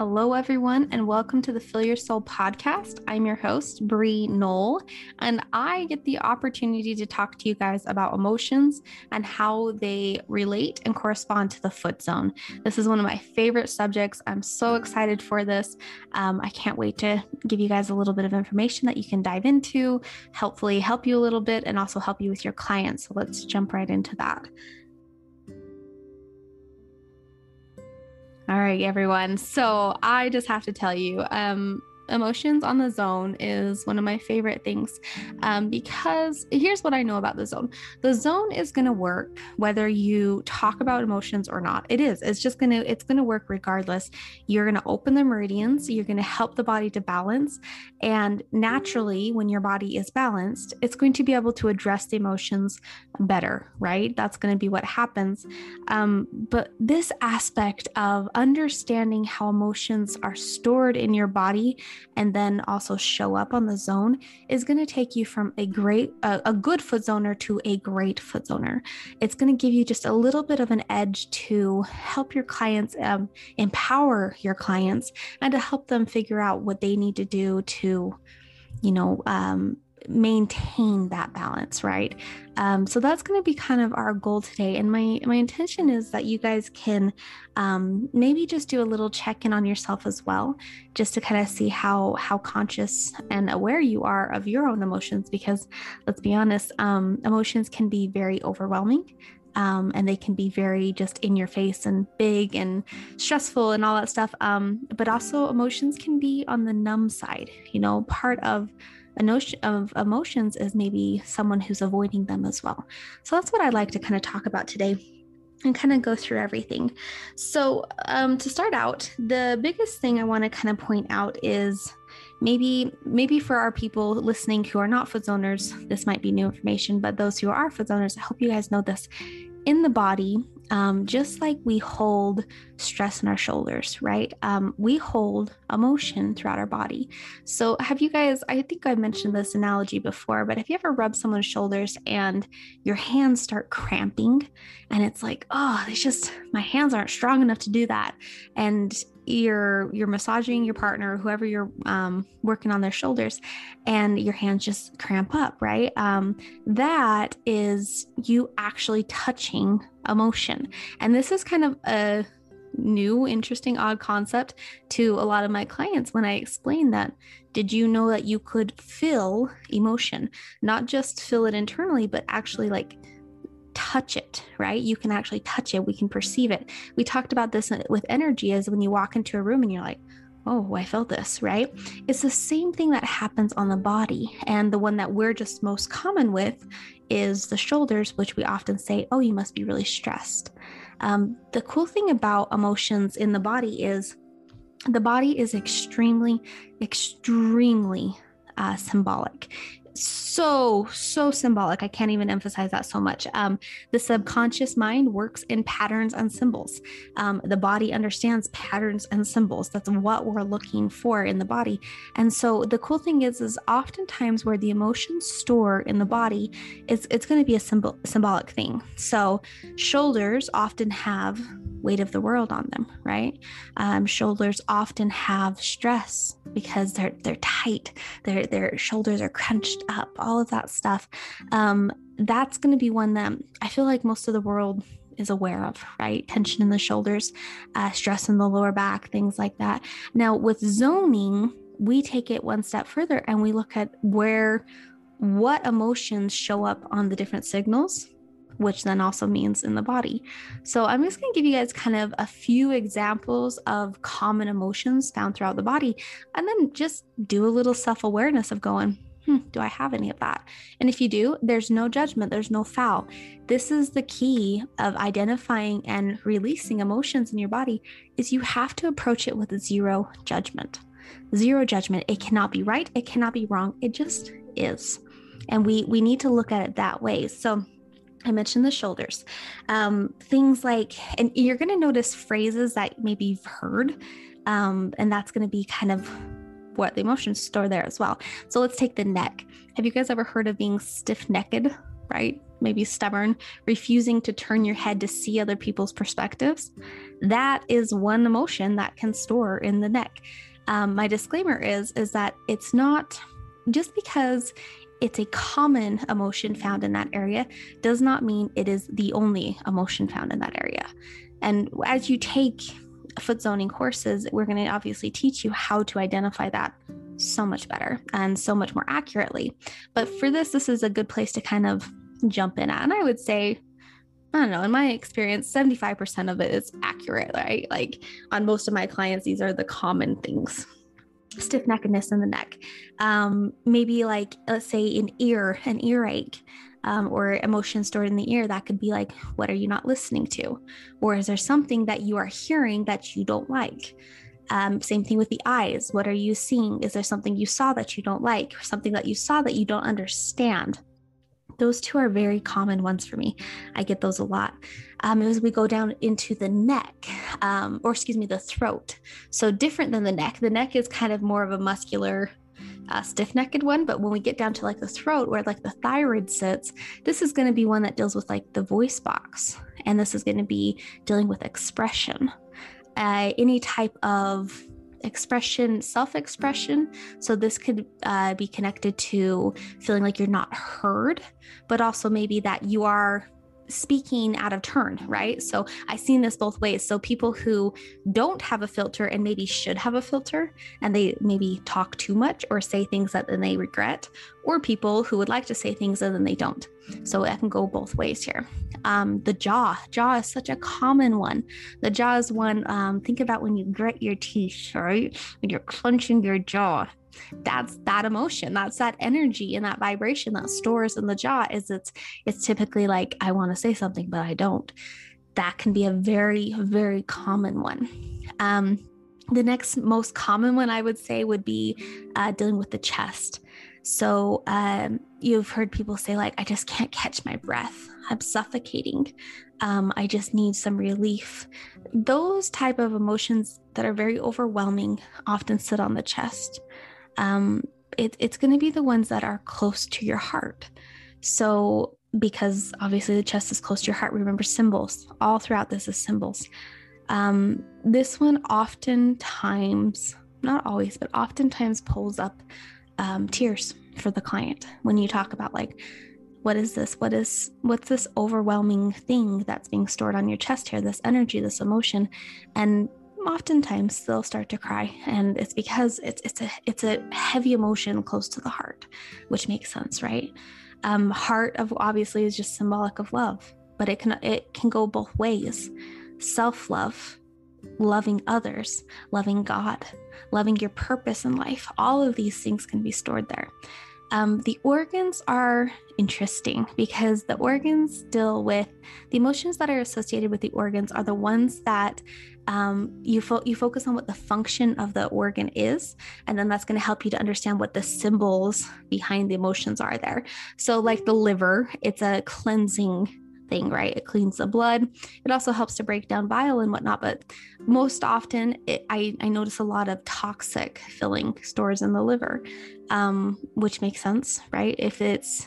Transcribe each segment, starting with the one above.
Hello, everyone, and welcome to the Fill Your Soul podcast. I'm your host, Bree Noall, and I get the opportunity to talk to you guys about emotions and how they relate and correspond to the foot zone. This is one of my favorite subjects. I'm so excited for this. Um, I can't wait to give you guys a little bit of information that you can dive into, hopefully, help you a little bit, and also help you with your clients. So let's jump right into that. All right, everyone. So I just have to tell you, um, emotions on the zone is one of my favorite things um, because here's what I know about the zone the zone is going to work whether you talk about emotions or not. It is, it's just going to, it's going to work regardless. You're going to open the meridians, you're going to help the body to balance. And naturally, when your body is balanced, it's going to be able to address the emotions better, right? That's going to be what happens. Um, but this aspect of understanding how emotions are stored in your body and then also show up on the zone is going to take you from a great, a, a good foot zoner to a great foot zoner. It's going to give you just a little bit of an edge to help your clients, um, empower your clients, and to help them figure out what they need to do to, you know, um, maintain that balance right? Um, so that's going to be kind of our goal today and my my intention is that you guys can um, maybe just do a little check-in on yourself as well just to kind of see how how conscious and aware you are of your own emotions because let's be honest um, emotions can be very overwhelming um, and they can be very just in your face and big and stressful and all that stuff. Um, but also, emotions can be on the numb side. You know, part of a notion of emotions is maybe someone who's avoiding them as well. So that's what I'd like to kind of talk about today and kind of go through everything. So, um, to start out, the biggest thing I want to kind of point out is maybe maybe for our people listening who are not foot zoners, this might be new information, but those who are foot zoners, I hope you guys know this. In the body, um, just like we hold stress in our shoulders, right? Um, we hold emotion throughout our body. So, have you guys, I think I mentioned this analogy before, but have you ever rubbed someone's shoulders and your hands start cramping and it's like, oh, it's just, my hands aren't strong enough to do that. And you're you're massaging your partner whoever you're um, working on their shoulders and your hands just cramp up right? Um, that is you actually touching emotion. And this is kind of a new interesting odd concept to a lot of my clients when i explain that. Did you know that you could feel emotion? Not just feel it internally but actually like touch it, right? You can actually touch it. We can perceive it. We talked about this with energy as when you walk into a room and you're like, oh, I felt this, right? It's the same thing that happens on the body. And the one that we're just most common with is the shoulders, which we often say, oh, you must be really stressed. Um, the cool thing about emotions in the body is the body is extremely, extremely uh, symbolic so so symbolic. I can't even emphasize that so much. Um, the subconscious mind works in patterns and symbols. Um, the body understands patterns and symbols. That's what we're looking for in the body. And so the cool thing is is oftentimes where the emotions store in the body it's, it's going to be a symbol symbolic thing. So shoulders often have weight of the world on them, right? Um, shoulders often have stress because they're they're tight, their their shoulders are crunched up, all of that stuff. Um, that's going to be one that I feel like most of the world is aware of, right? Tension in the shoulders, uh, stress in the lower back, things like that. Now, with zoning, we take it one step further and we look at where what emotions show up on the different signals which then also means in the body. So I'm just going to give you guys kind of a few examples of common emotions found throughout the body, and then just do a little self awareness of going, hmm, do I have any of that? And if you do, there's no judgment, there's no foul. This is the key of identifying and releasing emotions in your body is you have to approach it with zero judgment. Zero judgment. It cannot be right, it cannot be wrong. It just is. And we we need to look at it that way. So I mentioned the shoulders. Um, things like, and you're going to notice phrases that maybe you've heard, um, and that's going to be kind of what the emotions store there as well. So let's take the neck. Have you guys ever heard of being stiff necked? Right? maybe stubborn, refusing to turn your head to see other people's perspectives, that is one emotion that can store in the neck. Um, my disclaimer is is that it's not just because it's a common emotion found in that area does not mean it is the only emotion found in that area. And as you take foot zoning courses, we're going to obviously teach you how to identify that so much better and so much more accurately. But for this, this is a good place to kind of jump in at. And I would say, I don't know, in my experience, 75% of it is accurate, right? Like on most of my clients, these are the common things stiff neckedness in the neck. Um, maybe like, let's say, an ear, an earache. Um, or emotion stored in the ear that could be like what are you not listening to or is there something that you are hearing that you don't like um, same thing with the eyes what are you seeing is there something you saw that you don't like or something that you saw that you don't understand those two are very common ones for me. I get those a lot. Um, as we go down into the neck, um, or excuse me, the throat. So different than the neck. The neck is kind of more of a muscular, uh, stiff-necked one. But when we get down to like the throat, where like the thyroid sits, this is going to be one that deals with like the voice box, and this is going to be dealing with expression. Uh, any type of expression, self expression. So, this could uh, be connected to feeling like you're not heard, but also maybe that you are speaking out of turn, right? So I've seen this both ways. So people who don't have a filter and maybe should have a filter and they maybe talk too much or say things that then they regret, or people who would like to say things and then they don't. So I can go both ways here. Um, the jaw, jaw is such a common one. The jaw is one. Um, think about when you grit your teeth, right? When you're clenching your jaw. That's that emotion. That's that energy and that vibration that stores in the jaw. Is it's it's typically like I want to say something but I don't. That can be a very very common one. Um, the next most common one I would say would be uh, dealing with the chest. So um, you've heard people say like, I just can't catch my breath. I'm suffocating. Um, I just need some relief. Those type of emotions that are very overwhelming often sit on the chest. Um, it, it's going to be the ones that are close to your heart. So because obviously the chest is close to your heart, remember symbols. All throughout this is symbols. Um, this one oftentimes, not always, but oftentimes pulls up um, tears for the client when you talk about like what is this what is what's this overwhelming thing that's being stored on your chest here this energy this emotion and oftentimes they'll start to cry and it's because it's it's a it's a heavy emotion close to the heart which makes sense right um heart of obviously is just symbolic of love but it can it can go both ways self-love loving others loving god loving your purpose in life. All of these things can be stored there. Um, the organs are interesting because the organs deal with the emotions that are associated with the organs are the ones that um, you fo- you focus on what the function of the organ is, and then that's going to help you to understand what the symbols behind the emotions are there. So, like the liver, it's a cleansing thing, right? It cleans the blood. It also helps to break down bile and whatnot. But most often, it, I, I notice a lot of toxic filling stores in the liver, um, which makes sense, right? If it's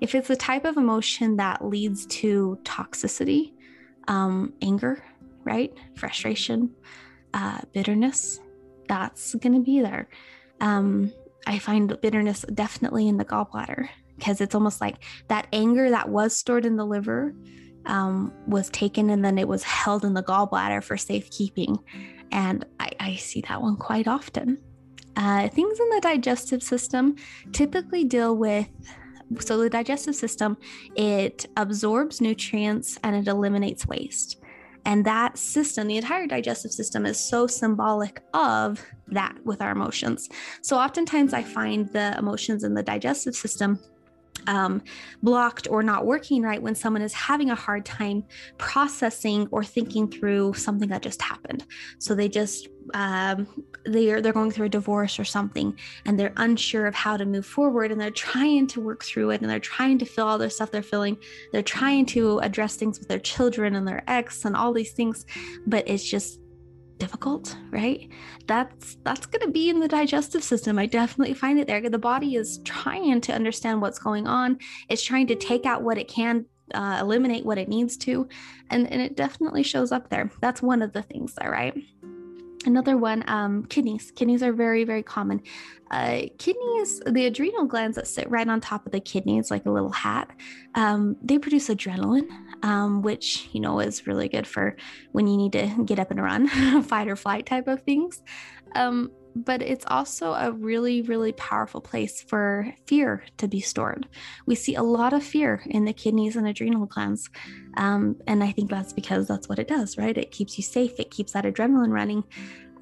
if it's the type of emotion that leads to toxicity, um, anger, right, frustration, uh, bitterness, that's going to be there. Um, I find bitterness definitely in the gallbladder because it's almost like that anger that was stored in the liver um, was taken and then it was held in the gallbladder for safekeeping. And I, I see that one quite often. Uh, things in the digestive system typically deal with so the digestive system it absorbs nutrients and it eliminates waste and that system the entire digestive system is so symbolic of that with our emotions so oftentimes i find the emotions in the digestive system um, blocked or not working right when someone is having a hard time processing or thinking through something that just happened. So they just um, they're they're going through a divorce or something, and they're unsure of how to move forward, and they're trying to work through it, and they're trying to feel all their stuff they're feeling. They're trying to address things with their children and their ex and all these things, but it's just difficult right that's that's going to be in the digestive system i definitely find it there the body is trying to understand what's going on it's trying to take out what it can uh, eliminate what it needs to. And, and it definitely shows up there. That's one of the things there, right? Another one, um, kidneys. Kidneys are very, very common. Uh, kidneys, the adrenal glands that sit right on top of the kidneys, like a little hat, um, they produce adrenaline, um, which, you know, is really good for when you need to get up and run, fight or flight type of things. Um, but it's also a really, really powerful place for fear to be stored. We see a lot of fear in the kidneys and adrenal glands. Um, and I think that's because that's what it does, right? It keeps you safe, it keeps that adrenaline running.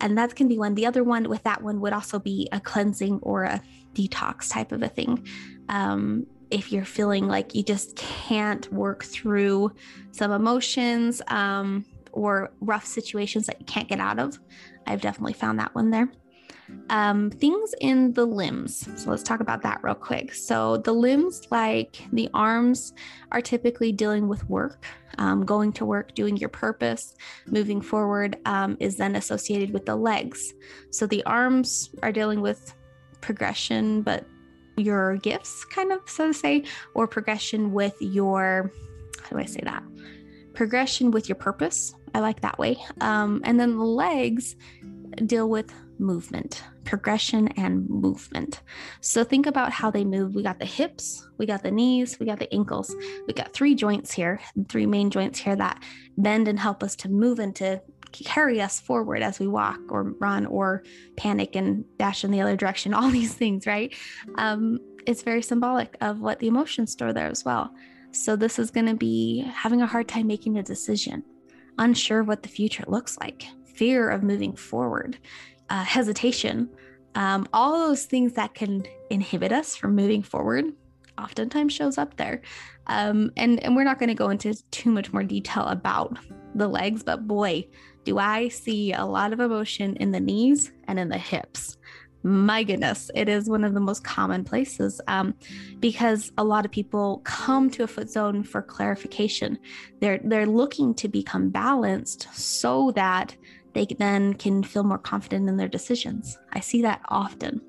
And that can be one. The other one with that one would also be a cleansing or a detox type of a thing. Um, if you're feeling like you just can't work through some emotions um, or rough situations that you can't get out of, I've definitely found that one there. Um, things in the limbs. So let's talk about that real quick. So the limbs, like the arms, are typically dealing with work. Um, going to work, doing your purpose, moving forward um, is then associated with the legs. So the arms are dealing with progression, but your gifts, kind of so to say, or progression with your, how do I say that? Progression with your purpose. I like that way. Um, and then the legs deal with movement, progression and movement. So think about how they move. We got the hips, we got the knees, we got the ankles. We got three joints here, three main joints here that bend and help us to move and to carry us forward as we walk or run or panic and dash in the other direction. All these things, right? Um, it's very symbolic of what the emotions store there as well. So this is going to be having a hard time making a decision, unsure of what the future looks like, fear of moving forward uh, hesitation, um, all those things that can inhibit us from moving forward oftentimes shows up there. Um, and, and we're not going to go into too much more detail about the legs, but boy, do I see a lot of emotion in the knees and in the hips. My goodness, it is one of the most common places um, because a lot of people come to a foot zone for clarification. They're they're looking to become balanced so that they then can feel more confident in their decisions. I see that often.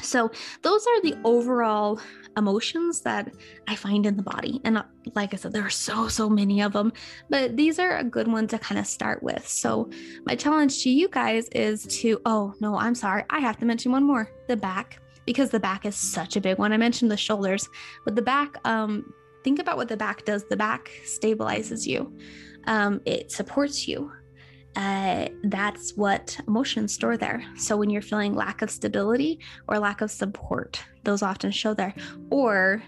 So, those are the overall emotions that I find in the body. And uh, like I said, there are so, so many of them, but these are a good one to kind of start with. So, my challenge to you guys is to, oh, no, I'm sorry. I have to mention one more the back, because the back is such a big one. I mentioned the shoulders, but the back, um, think about what the back does. The back stabilizes you, um, it supports you uh, that's what emotions store there. So when you're feeling lack of stability or lack of support, those often show there, or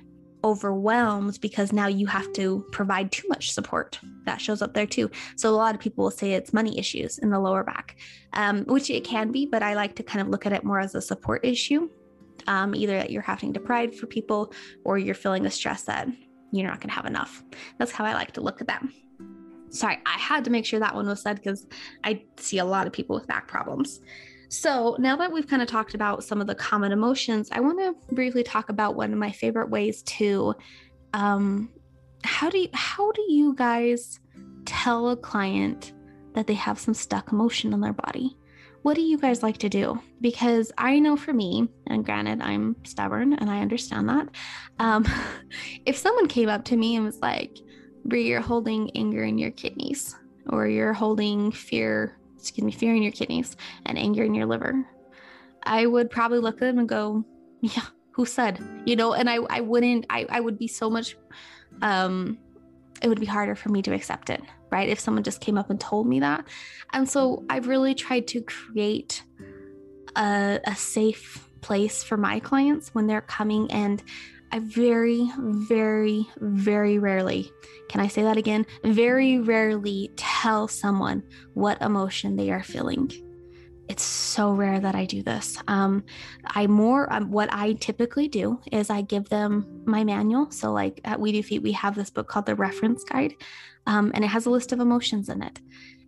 overwhelmed because now you have to provide too much support. That shows up there too. So a lot of people will say it's money issues in the lower back, um, which it can be, but I like to kind of look at it more as a support issue. Um, either that you're having to provide for people or you're feeling the stress that you're not going to have enough. That's how I like to look at that sorry, I had to make sure that one was said because I see a lot of people with back problems. So, now that we've kind of talked about some of the common emotions, I want to briefly talk about one of my favorite ways to um how do you how do you guys tell a client that they have some stuck emotion in their body? What do you guys like to do? Because I know for me, and granted, I'm stubborn and I understand that. Um, if someone came up to me and was like, Bree, you're holding anger in your kidneys, or you're holding fear, excuse me, fear in your kidneys and anger in your liver. I would probably look at them and go, Yeah, who said? You know, and I, I wouldn't, I, I would be so much, um, it would be harder for me to accept it, right? If someone just came up and told me that. And so I've really tried to create a, a safe place for my clients when they're coming and I very, very, very rarely, can I say that again? Very rarely tell someone what emotion they are feeling. It's so rare that I do this. Um, I more, um, what I typically do is I give them my manual. So, like at We Do Feet, we have this book called the Reference Guide, um, and it has a list of emotions in it.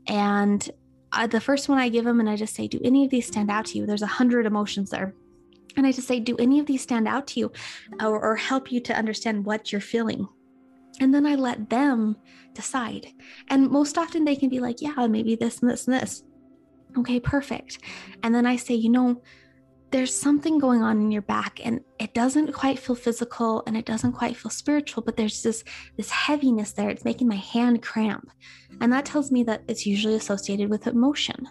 And uh, the first one I give them, and I just say, Do any of these stand out to you? There's a hundred emotions there and I just say, do any of these stand out to you or, or help you to understand what you're feeling? And then I let them decide. And most often they can be like, yeah, maybe this and this and this. Okay, perfect. And then I say, you know, there's something going on in your back and it doesn't quite feel physical and it doesn't quite feel spiritual but there's this this heaviness there it's making my hand cramp and that tells me that it's usually associated with emotion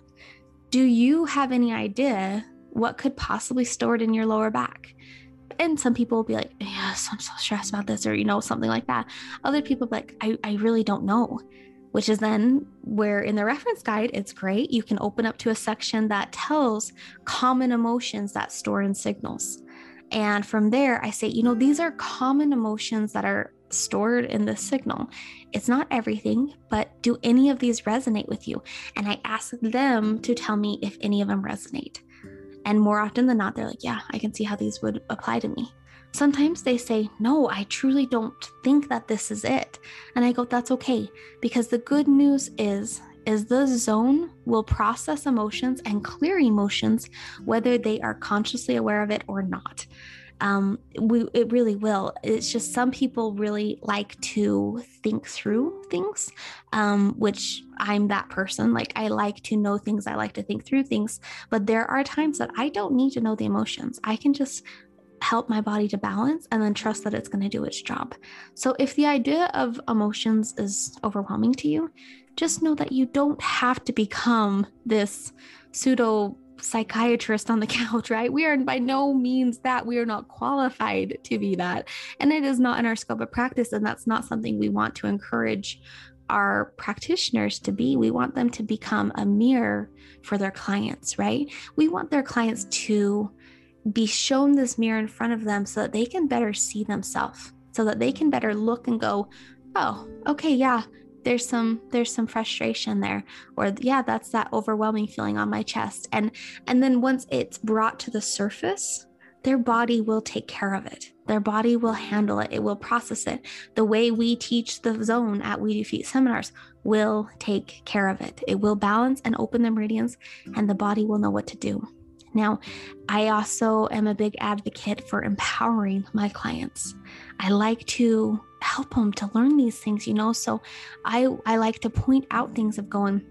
do you have any idea what could possibly stored in your lower back and some people will be like yes i'm so stressed about this or you know something like that other people like i, I really don't know which is then where in the reference guide, it's great. You can open up to a section that tells common emotions that store in signals. And from there, I say, you know, these are common emotions that are stored in the signal. It's not everything, but do any of these resonate with you? And I ask them to tell me if any of them resonate. And more often than not, they're like, yeah, I can see how these would apply to me. Sometimes they say, No, I truly don't think that this is it. And I go, That's okay. Because the good news is, is the zone will process emotions and clear emotions, whether they are consciously aware of it or not. Um, we, it really will. It's just some people really like to think through things, um, which I'm that person. Like, I like to know things, I like to think through things, but there are times that I don't need to know the emotions. I can just help my body to balance and then trust that it's going to do its job. So, if the idea of emotions is overwhelming to you, just know that you don't have to become this pseudo psychiatrist on the couch, right? We are by no means that. We are not qualified to be that. And it is not in our scope of practice. And that's not something we want to encourage our practitioners to be. We want them to become a mirror for their clients, right? We want their clients to be shown this mirror in front of them so that they can better see themselves so that they can better look and go oh okay yeah there's some there's some frustration there or yeah that's that overwhelming feeling on my chest. And and then once it's brought to the surface their body will take care of it. Their body will handle it. It will process it. The way we teach the zone at we do feet seminars will take care of it. It will balance and open the meridians and the body will know what to do. Now, I also am a big advocate for empowering my clients. I like to help them to learn these things, you know. So I I like to point out things of going,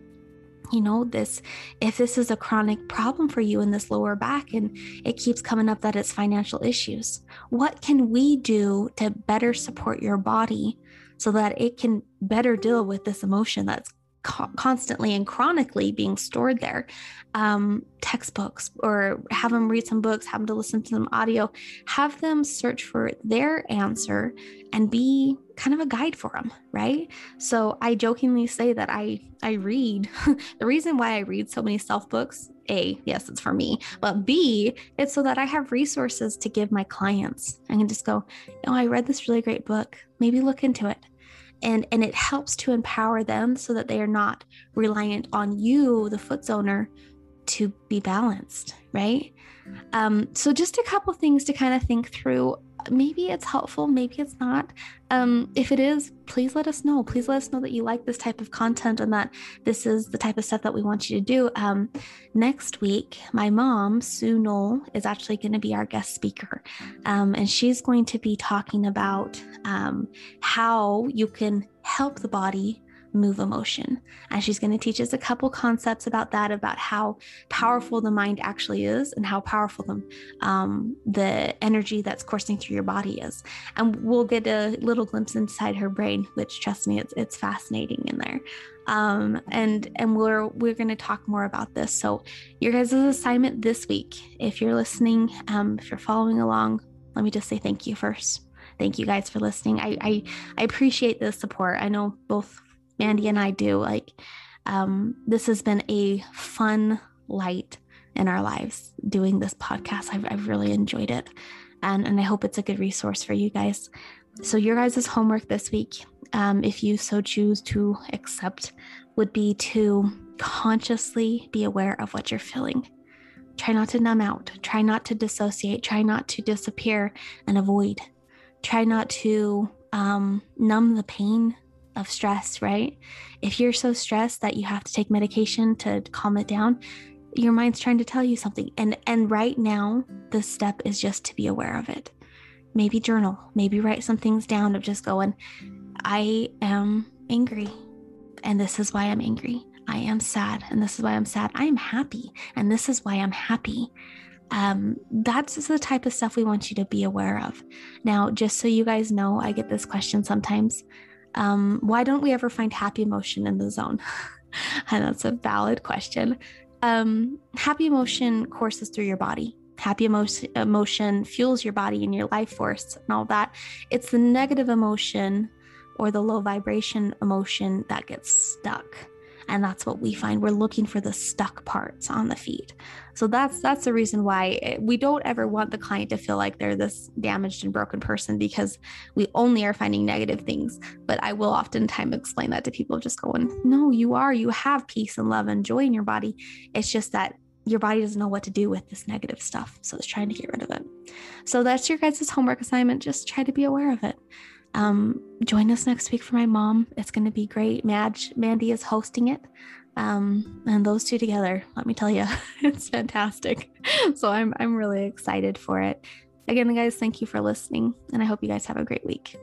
you know, this if this is a chronic problem for you in this lower back and it keeps coming up that it's financial issues, what can we do to better support your body so that it can better deal with this emotion that's co- constantly and chronically being stored there. Um, textbooks, or have them read some books, have them to listen to some audio, have them search for their answer and be kind of a guide for them, right? So I jokingly say that I I read. the reason why I read so many self books, a yes, it's for me, but b it's so that I have resources to give my clients. I can just go, oh, I read this really great book. Maybe look into it and and it helps to empower them so that they are not reliant on you the foot zoner to be balanced right? Um, so just a couple things to kind of think through maybe it's helpful, maybe it's not. Um, if it is, please let us know. Please let us know that you like this type of content and that this is the type of stuff that we want you to do. Um, next week, my mom, Sue Noall, is actually going to be our guest speaker. Um, and she's going to be talking about um, how you can help the body move emotion. And she's going to teach us a couple concepts about that, about how powerful the mind actually is and how powerful the, um, the energy that's coursing through your body is. And we'll get a little glimpse inside her brain, which trust me, it's, it's fascinating in there. Um, and and we're we're going to talk more about this. So your guys' assignment this week, if you're listening, um, if you're following along, let me just say thank you first thank you guys for listening. I, I I appreciate the support. I know both Mandy and I do. Like, um, this has been a fun light in our lives doing this podcast. I've, I've really enjoyed it. And, and I hope it's a good resource for you guys. So, your guys' homework this week, um, if you so choose to accept, would be to consciously be aware of what you're feeling. Try not to numb out, try not to dissociate, try not to disappear and avoid. Try not to um, numb the pain of stress, right? If you're so stressed that you have to take medication to calm it down, your mind's trying to tell you something. And and right now, the step is just to be aware of it. Maybe journal, maybe write some things down of just going, I am angry, and this is why I'm angry. I am sad, and this is why I'm sad. I am happy, and this is why I'm happy. Um, that's the type of stuff we want you to be aware of. Now, just so you guys know, I get this question sometimes. Um, why don't we ever find happy emotion in the zone? and that's a valid question. Um, happy emotion courses through your body. Happy emotion, emotion fuels your body and your life force and all that. It's the negative emotion or the low vibration emotion that gets stuck and that's what we find. We're looking for the stuck parts on the feet so that's that's the reason why eh, we don't ever want the client to feel like they're this damaged and broken person because we only are finding negative things. But i will oftentimes explain that to people just going no you are. You have peace and love and joy in your body. It's just that your body doesn't know what to do with this negative stuff. So it's trying to get rid of it. So that's your guys' homework assignment. Just try to be aware of it um, join us next week for my mom. It's going to be great. Madge, Mandy is hosting it. Um, and those two together, let me tell you, it's fantastic. So I'm, I'm really excited for it. Again, guys, thank you for listening, and I hope you guys have a great week.